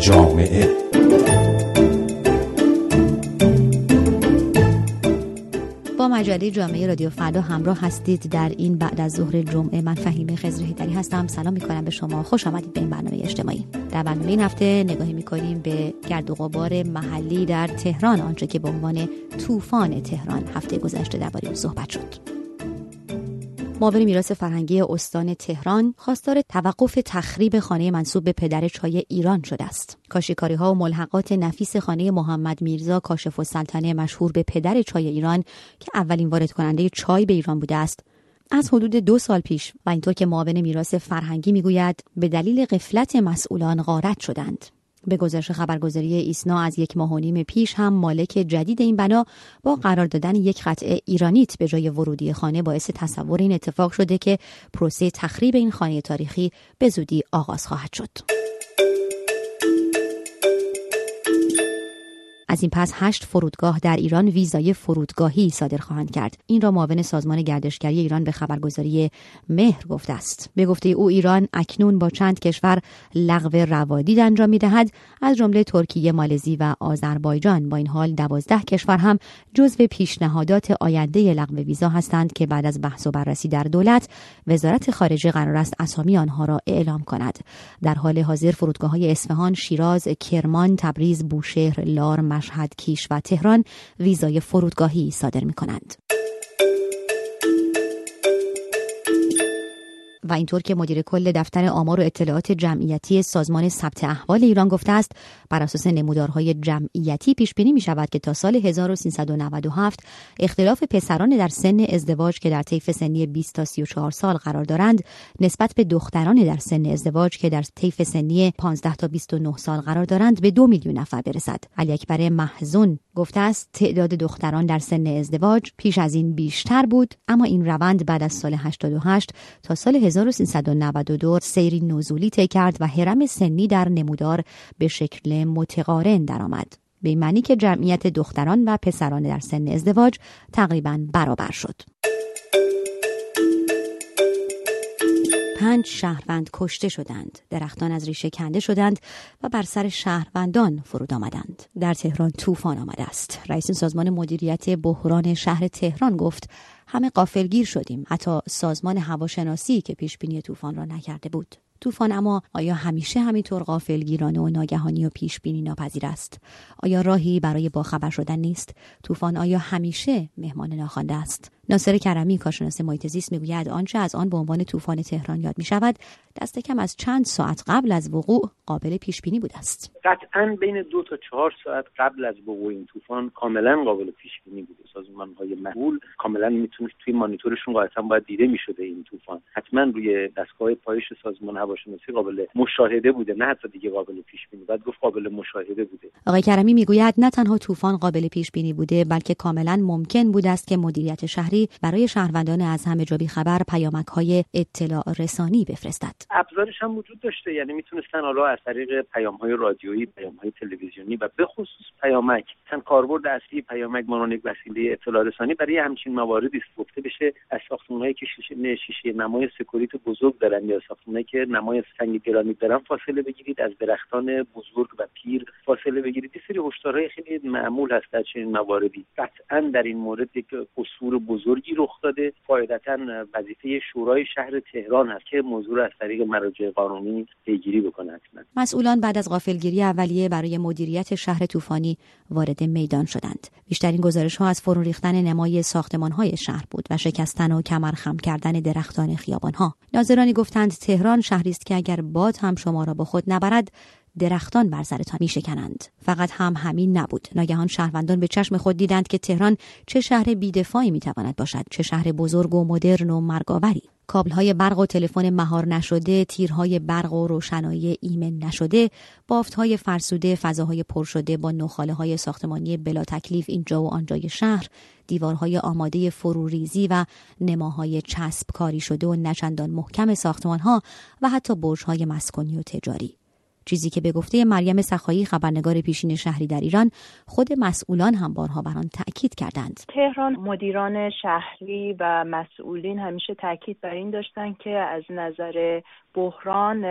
جامعه. با مجله جامعه رادیو فردا همراه هستید در این بعد از ظهر جمعه. من فهیمه خزر دری هستم. سلام می‌کنم به شما. خوش آمدید به این برنامه اجتماعی. در برنامه این هفته نگاهی می‌کنیم به گرد و غبار محلی در تهران آنچه که به عنوان طوفان تهران هفته گذشته درباره صحبت شد. معاون میراث فرهنگی استان تهران خواستار توقف تخریب خانه منصوب به پدر چای ایران شده است. کاشیکاری ها و ملحقات نفیس خانه محمد میرزا کاشف و سلطنه مشهور به پدر چای ایران که اولین وارد کننده چای به ایران بوده است از حدود دو سال پیش و اینطور که معاون میراث فرهنگی می‌گوید به دلیل قفلت مسئولان غارت شدند به گزارش خبرگزاری ایسنا از یک ماه و نیم پیش هم مالک جدید این بنا با قرار دادن یک قطعه ایرانیت به جای ورودی خانه باعث تصور این اتفاق شده که پروسه تخریب این خانه تاریخی به زودی آغاز خواهد شد. از این پس هشت فرودگاه در ایران ویزای فرودگاهی صادر خواهند کرد. این را معاون سازمان گردشگری ایران به خبرگزاری مهر گفته است. به گفته او ایران اکنون با چند کشور لغو روادید انجام می‌دهد. از جمله ترکیه مالزی و آذربایجان. با این حال دوازده کشور هم جزو پیشنهادات آینده لغو ویزا هستند که بعد از بحث و بررسی در دولت وزارت خارجه قرار است اسامی آنها را اعلام کند. در حال حاضر فرودگاه های اصفهان شیراز کرمان تبریز بوشهر لار مشهد کیش و تهران ویزای فرودگاهی صادر می کنند. و اینطور که مدیر کل دفتر آمار و اطلاعات جمعیتی سازمان ثبت احوال ایران گفته است بر اساس نمودارهای جمعیتی پیش بینی می شود که تا سال 1397 اختلاف پسران در سن ازدواج که در طیف سنی 20 تا 34 سال قرار دارند نسبت به دختران در سن ازدواج که در طیف سنی 15 تا 29 سال قرار دارند به دو میلیون نفر برسد. علی اکبر محزون گفته است تعداد دختران در سن ازدواج پیش از این بیشتر بود اما این روند بعد از سال 88 تا سال 1392 سیری نزولی طی کرد و حرم سنی در نمودار به شکل متقارن درآمد. به معنی که جمعیت دختران و پسران در سن ازدواج تقریبا برابر شد. پنج شهروند کشته شدند درختان از ریشه کنده شدند و بر سر شهروندان فرود آمدند. در تهران طوفان آمده است. رئیس سازمان مدیریت بحران شهر تهران گفت همه قافلگیر شدیم. حتی سازمان هواشناسی که پیش بینی طوفان را نکرده بود. طوفان اما آیا همیشه همینطور غافلگیرانه و ناگهانی و پیش بینی ناپذیر است؟ آیا راهی برای باخبر شدن نیست؟ طوفان آیا همیشه مهمان ناخوانده است؟ ناصر کرمی کارشناس محیط زیست می‌گوید آنچه از آن به عنوان طوفان تهران یاد می شود دست کم از چند ساعت قبل از وقوع قابل پیش بینی بوده است. قطعا بین دو تا چهار ساعت قبل از وقوع این طوفان کاملا قابل پیش بینی بوده سازمان های محول کاملا می‌تونه توی مانیتورشون قاعدتا باید دیده می‌شده این طوفان. حتما روی دستگاه پایش سازمان هواشناسی قابل مشاهده بوده نه حتی دیگه قابل پیش بینی بعد گفت قابل مشاهده بوده. آقای کرمی می‌گوید نه تنها طوفان قابل پیش بینی بوده بلکه کاملا ممکن بوده است که مدیریت شهری برای شهروندان از همه جا خبر پیامک های اطلاع رسانی بفرستد. ابزارش هم وجود داشته یعنی می‌تونستن حالا از طریق پیام های رادیویی پیام های تلویزیونی و به خصوص پیامک تن کاربرد اصلی پیامک مانند یک وسیله اطلاع رسانی برای همچین مواردی است. گفته بشه از ساختمانهایی که شیشه شیشه نمای سکوریت بزرگ دارن یا ساختمانهایی که نمای سنگ گرانیت دارن فاصله بگیرید. از درختان بزرگ و پیر فاصله بگیرید. یه سری هشدارهای خیلی معمول هست در چنین مواردی. قطعا در این مورد یک قصور بزرگی رخ داده. قاعدتا وظیفه شورای شهر تهران هست که موضوع از طریق مراجع قانونی پیگیری بکنه مسئولان بعد از غافلگیری اولیه برای مدیریت شهر طوفانی وارد میدان شدند. بیشترین گزارش ها از فرو ریختن نمای ساختمان های شهر بود و شکستن و کمر خم کردن درختان خیابان ها ناظرانی گفتند تهران شهری است که اگر باد هم شما را به خود نبرد درختان بر سرتان می شکنند. فقط هم همین نبود. ناگهان شهروندان به چشم خود دیدند که تهران چه شهر بیدفاعی می تواند باشد. چه شهر بزرگ و مدرن و مرگاوری. کابل های برق و تلفن مهار نشده، تیرهای برق و روشنایی ایمن نشده، بافت های فرسوده، فضاهای پر شده با نخاله های ساختمانی بلا تکلیف اینجا و آنجای شهر، دیوارهای آماده فروریزی و نماهای چسب کاری شده و نچندان محکم ساختمان ها و حتی برج های مسکونی و تجاری. چیزی که به گفته مریم سخایی خبرنگار پیشین شهری در ایران خود مسئولان هم بارها بر آن تاکید کردند. تهران مدیران شهری و مسئولین همیشه تاکید بر این داشتن که از نظر بحران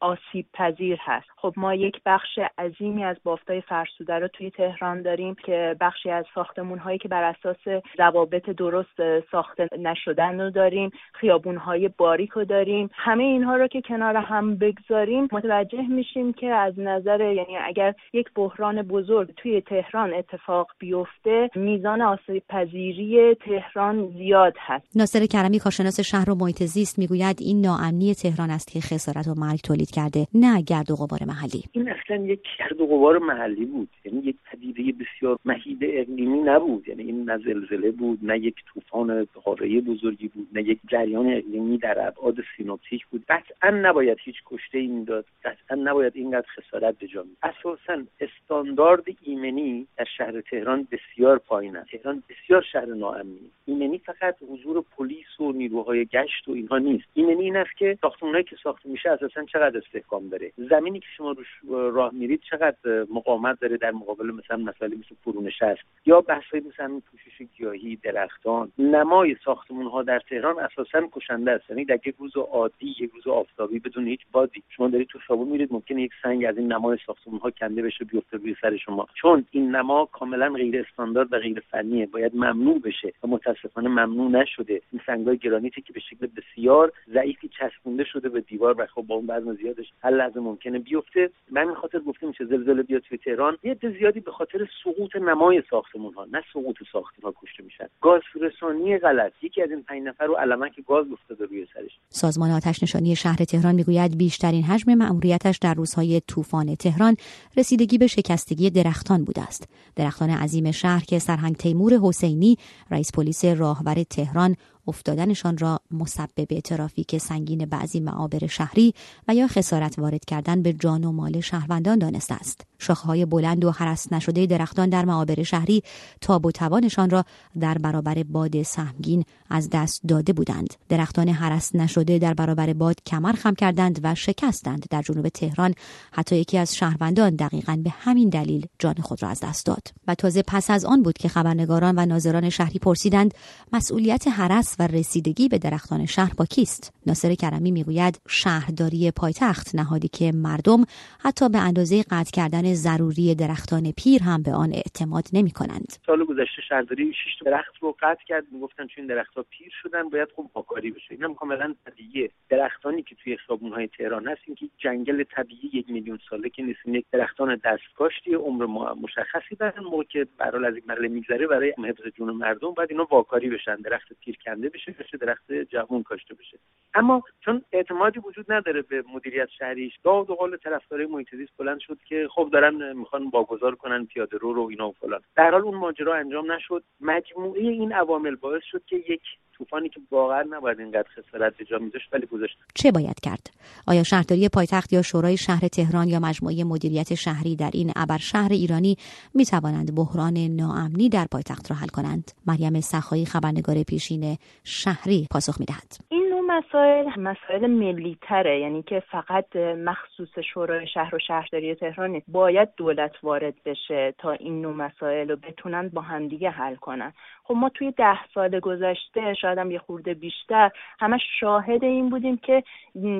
آسیب پذیر هست. خب ما یک بخش عظیمی از بافتای فرسوده رو توی تهران داریم که بخشی از ساختمون هایی که بر اساس ضوابط درست ساخته نشدن رو داریم خیابون های باریک رو داریم. همه اینها رو که کنار هم بگذاریم متوجه میشیم که از نظر یعنی اگر یک بحران بزرگ توی تهران اتفاق بیفته میزان آسیب پذیری تهران زیاد هست. ناصر کرمی کارشناس شهر و محیط زیست می‌گوید این ناامنی تهران است که خسارت و مرگ تولید کرده نه گرد و غبار محلی. این اصلا یک گرد و غبار محلی بود. یعنی یک پدیده بسیار مهیب اقلیمی نبود. یعنی این نه زلزله بود نه یک طوفان قاره بزرگی بود نه یک جریان اقلیمی در ابعاد سینوپتیک بود. قطعا نباید هیچ کشته ای می‌داد قطعا نباید اینقدر خسارت به جا اساسا استاندارد ایمنی در شهر تهران بسیار پایین است. تهران بسیار شهر ناامنی. ایمنی فقط حضور پلیس و نیروهای گشت و اینها نیست. ایمنی این است که ساختمانهایی که ساخته میشه اساسا چقدر استحکام داره؟ زمینی که شما روش راه میرید چقدر مقاومت داره در مقابل مثلا مسائل مثل فرونش است یا بحث‌های مثل همین پوشش گیاهی درختان نمای ساختمون ها در تهران اساسا کشنده است. یعنی در یک روز عادی یک روز آفتابی بدون هیچ بادی شما دارید تو خیابون میرید ممکنه یک سنگ از این نمای ساختمون ها کنده بشه بیفته روی سر شما. چون این نما کاملا غیر استاندارد و غیر فنیه. باید ممنوع بشه و متاسفانه ممنوع نشده. این سنگای گرانیتی که به شکل بسیار ضعیفی چسبونده به دیوار و خب با اون وزن زیادش هر لحظه ممکنه بیفته. من این خاطر گفته میشه زلزله بیاد توی تهران. یه زیادی به خاطر سقوط نمای ساختمون ها نه سقوط ساختمون ها کشته میشن. گاز رسانی غلط. یکی از این پنج نفر رو علما که گاز افتاده روی سرش. سازمان آتش نشانی شهر تهران می‌گوید بیشترین حجم مأموریتش در روزهای طوفان تهران رسیدگی به شکستگی درختان بوده است. درختان عظیم شهر که سرهنگ تیمور حسینی رئیس پلیس راهور تهران افتادنشان را مسبب ترافیک سنگین بعضی معابر شهری و یا خسارت وارد کردن به جان و مال شهروندان دانسته است. شاخههای بلند و حرس نشده درختان در معابر شهری تاب و توانشان را در برابر باد سهمگین از دست داده بودند. درختان حرس نشده در برابر باد کمر خم کردند و شکستند در جنوب تهران. حتی یکی از شهروندان دقیقا به همین دلیل جان خود را از دست داد. و تازه پس از آن بود که خبرنگاران و ناظران شهری پرسیدند مسئولیت و رسیدگی به درختان شهر با کیست؟ ناصر کرمی می‌گوید شهرداری پایتخت نهادی که مردم حتی به اندازه قطع کردن ضروری درختان پیر هم به آن اعتماد نمی کنند سال گذشته شهرداری شش درخت رو قطع کرد. می‌گفتن چون درختها پیر شدن باید خوب پاکاری بشه. اینم کاملا طبیعیه. درختانی که توی های تهران هست این که جنگل طبیعی یک میلیون ساله که نیست یک درختان دستکاشتی عمر مشخصی دارن. موقع که برای از این مرحله میگذره برای حفظ جون مردم باید اینا واکاری بشن. درخت پیر کنده بشه بشه درخت جوون کاشته بشه. اما چون اعتمادی وجود نداره به مدیریت شهریش داد و قول طرفدارای محیط زیست بلند شد که خب دارن می‌خوان واگذار کنن پیاده رو رو اینا و فلان. در حال اون ماجرا انجام نشد. مجموعه این عوامل باعث شد که یک طوفانی که واقعا نباید اینقدر خسارت به جا میذاشت ولی گذاشت. چه باید کرد؟ آیا شهرداری پایتخت یا شورای شهر تهران یا مجموعه مدیریت شهری در این ابر شهر ایرانی می توانند بحران ناامنی در پایتخت را حل کنند؟ مریم سخایی خبرنگار پیشین شهری پاسخ می‌دهد. مسائل مسائل ملی تره یعنی که فقط مخصوص شورای شهر و شهرداری تهران نیست. باید دولت وارد بشه تا این نوع مسائل رو بتونن با همدیگه حل کنن. خب ما توی ده سال گذشته شاید هم یه خورده بیشتر همش شاهد این بودیم که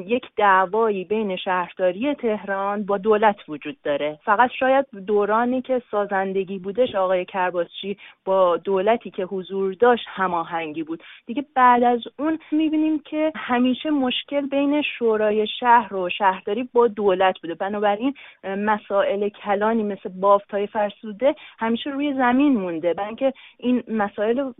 یک دعوایی بین شهرداری تهران با دولت وجود داره. فقط شاید دورانی که سازندگی بودش آقای کرباسچی با دولتی که حضور داشت هماهنگی بود. دیگه بعد از اون می‌بینیم که همیشه مشکل بین شورای شهر و شهرداری با دولت بوده. بنابراین مسائل کلانی مثل بافتای فرسوده همیشه روی زمین مونده. برای اینکه این مسائل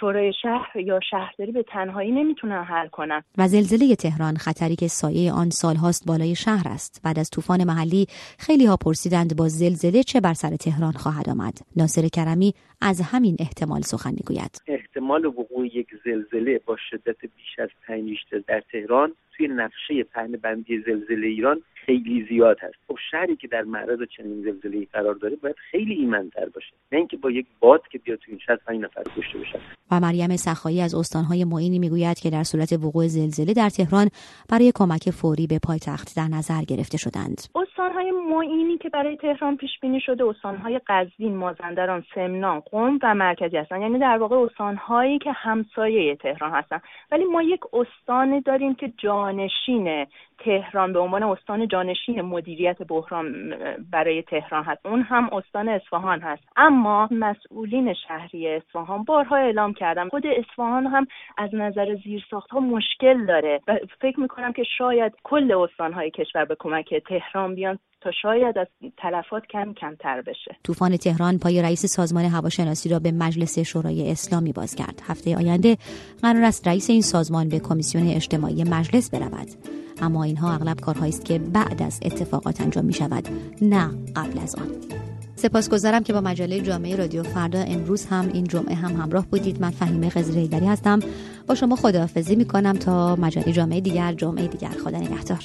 شورای شهر یا شهرداری به تنهایی نمی‌تونن حل کنن. و زلزله تهران خطری که سایه آن سالهاست بالای شهر است. بعد از طوفان محلی خیلی ها پرسیدند با زلزله چه بر سر تهران خواهد آمد. ناصر کرمی از همین احتمال سخن می‌گوید. احتمال وقوع یک زلزله با شدت بیش از 5 در تهران. توی نقشه پهن بندی زلزله ایران خیلی زیاد هست. خب شهری که در معرض چنین زلزله قرار داره باید خیلی ایمنتر باشه. نه اینکه با یک باد که بیاد تو این شهر پنج نفر کشته بشن. و مریم سخایی از استانهای معینی می‌گوید که در صورت وقوع زلزله در تهران برای کمک فوری به پایتخت در نظر گرفته شدند. استانهای معینی که برای تهران پیش بینی شده استانهای قزوین مازندران سمنان قم و مرکزی هستن. یعنی در واقع استانهایی که همسایه تهران هستن. ولی ما یک استان داریم که جانشین تهران به عنوان استان جانشین مدیریت بحران برای تهران هست. اون هم استان اصفهان هست. اما مسئولین شهری اصفهان بارها اعلام کردم. خود اصفهان هم از نظر زیرساخت ها مشکل داره. و فکر می‌کنم که شاید کل استانهای کشور به کمک تهران بیان تا شاید از تلفات کم کمتر بشه. طوفان تهران پای رئیس سازمان هواشناسی را به مجلس شورای اسلامی باز کرد هفته آینده قرار است رئیس این سازمان به کمیسیون اجتماعی مجلس برود. اما اینها اغلب کارهایی است که بعد از اتفاقات انجام می شود نه قبل از آن. سپاسگزارم که با مجله جامعه رادیو فردا امروز هم این جمعه هم همراه بودید. من فهیمه خزر هستم. با شما خداحافظی می کنم تا مجله جامعه دیگر جمعه دیگر. خدا نگهدار.